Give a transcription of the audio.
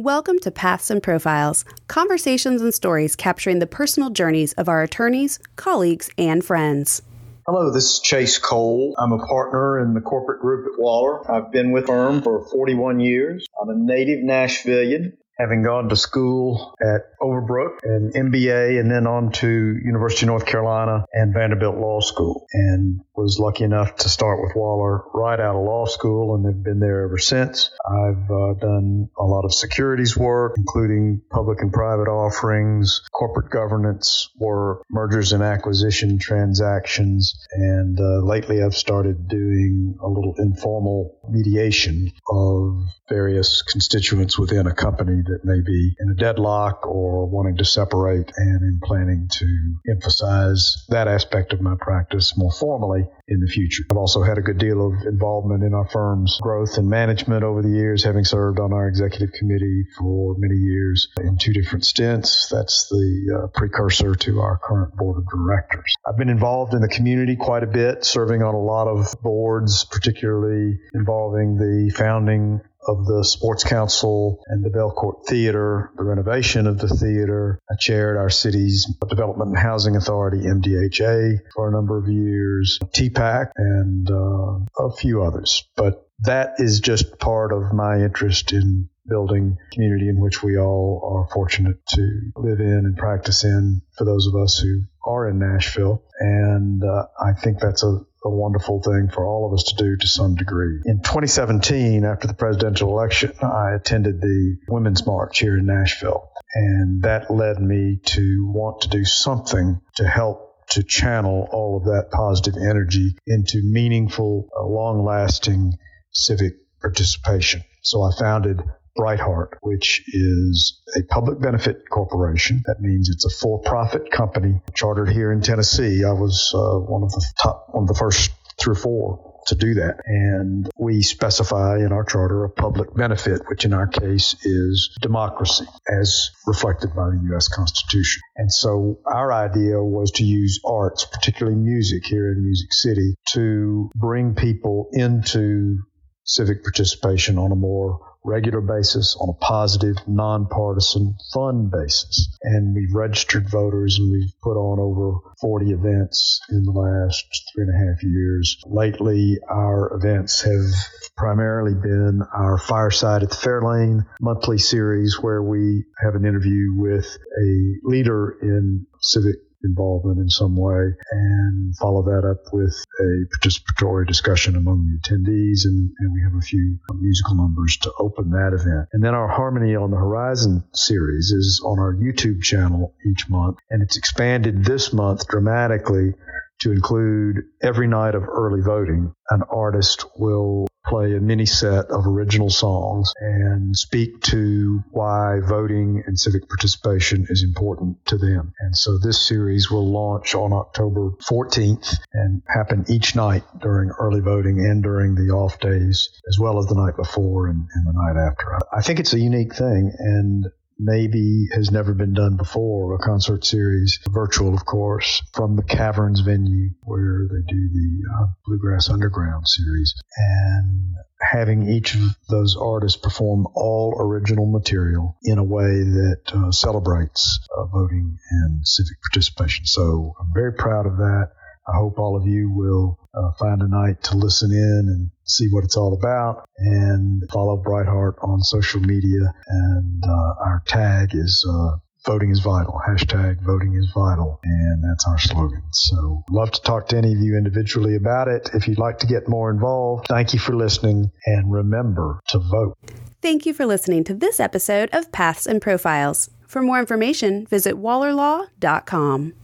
Welcome to Paths and Profiles, conversations and stories capturing the personal journeys of our attorneys, colleagues, and friends. Hello, this is Chase Cole. I'm a partner in the corporate group at Waller. I've been with the firm for 41 years. I'm a native Nashvilleian having gone to school at Overbrook and MBA and then on to University of North Carolina and Vanderbilt Law School and was lucky enough to start with Waller right out of law school and have been there ever since. I've uh, done a lot of securities work, including public and private offerings, corporate governance work, mergers and acquisition transactions, and uh, lately I've started doing a little informal mediation of various constituents within a company that may be in a deadlock or wanting to separate and in planning to emphasize that aspect of my practice more formally in the future. I've also had a good deal of involvement in our firm's growth and management over the years, having served on our executive committee for many years in two different stints. That's the uh, precursor to our current board of directors. I've been involved in the community quite a bit, serving on a lot of boards, particularly involving the founding of the Sports Council and the Belcourt Theater, the renovation of the theater. I chaired our city's Development and Housing Authority, MDHA, for a number of years, TPAC, and uh, a few others. But that is just part of my interest in building community in which we all are fortunate to live in and practice in for those of us who are in Nashville. And uh, I think that's a a wonderful thing for all of us to do to some degree. In 2017, after the presidential election, I attended the Women's March here in Nashville, and that led me to want to do something to help to channel all of that positive energy into meaningful, uh, long lasting civic participation. So I founded BriteHeart, which is a public benefit corporation. That means it's a for-profit company chartered here in Tennessee. I was uh, one of the top, one of the first three or four to do that. And we specify in our charter a public benefit, which in our case is democracy as reflected by the U.S. Constitution. And so our idea was to use arts, particularly music here in Music City, to bring people into civic participation on a more regular basis on a positive, nonpartisan, fun basis. And we've registered voters and we've put on over 40 events in the last three and a half years. Lately, our events have primarily been our Fireside at the Fairlane monthly series where we have an interview with a leader in civic involvement in some way and follow that up with a participatory discussion among the attendees. And, and we have a few musical numbers to open that event. And then our Harmony on the Horizon series is on our YouTube channel each month. And it's expanded this month dramatically to include every night of early voting. An artist will play a mini set of original songs and speak to why voting and civic participation is important to them. And so this series will launch on October 14th and happen each night during early voting and during the off days, as well as the night before and, and the night after. I think it's a unique thing and maybe has never been done before, a concert series, virtual, of course, from the Caverns venue where they do the uh, Bluegrass Underground series. And having each of those artists perform all original material in a way that uh, celebrates uh, voting and civic participation. So I'm very proud of that. I hope all of you will uh, find a night to listen in and see what it's all about and follow BriteHeart on social media. And uh, our tag is uh, voting is vital. Hashtag voting is vital. And that's our slogan. So love to talk to any of you individually about it. If you'd like to get more involved, thank you for listening and remember to vote. Thank you for listening to this episode of Paths and Profiles. For more information, visit wallerlaw.com.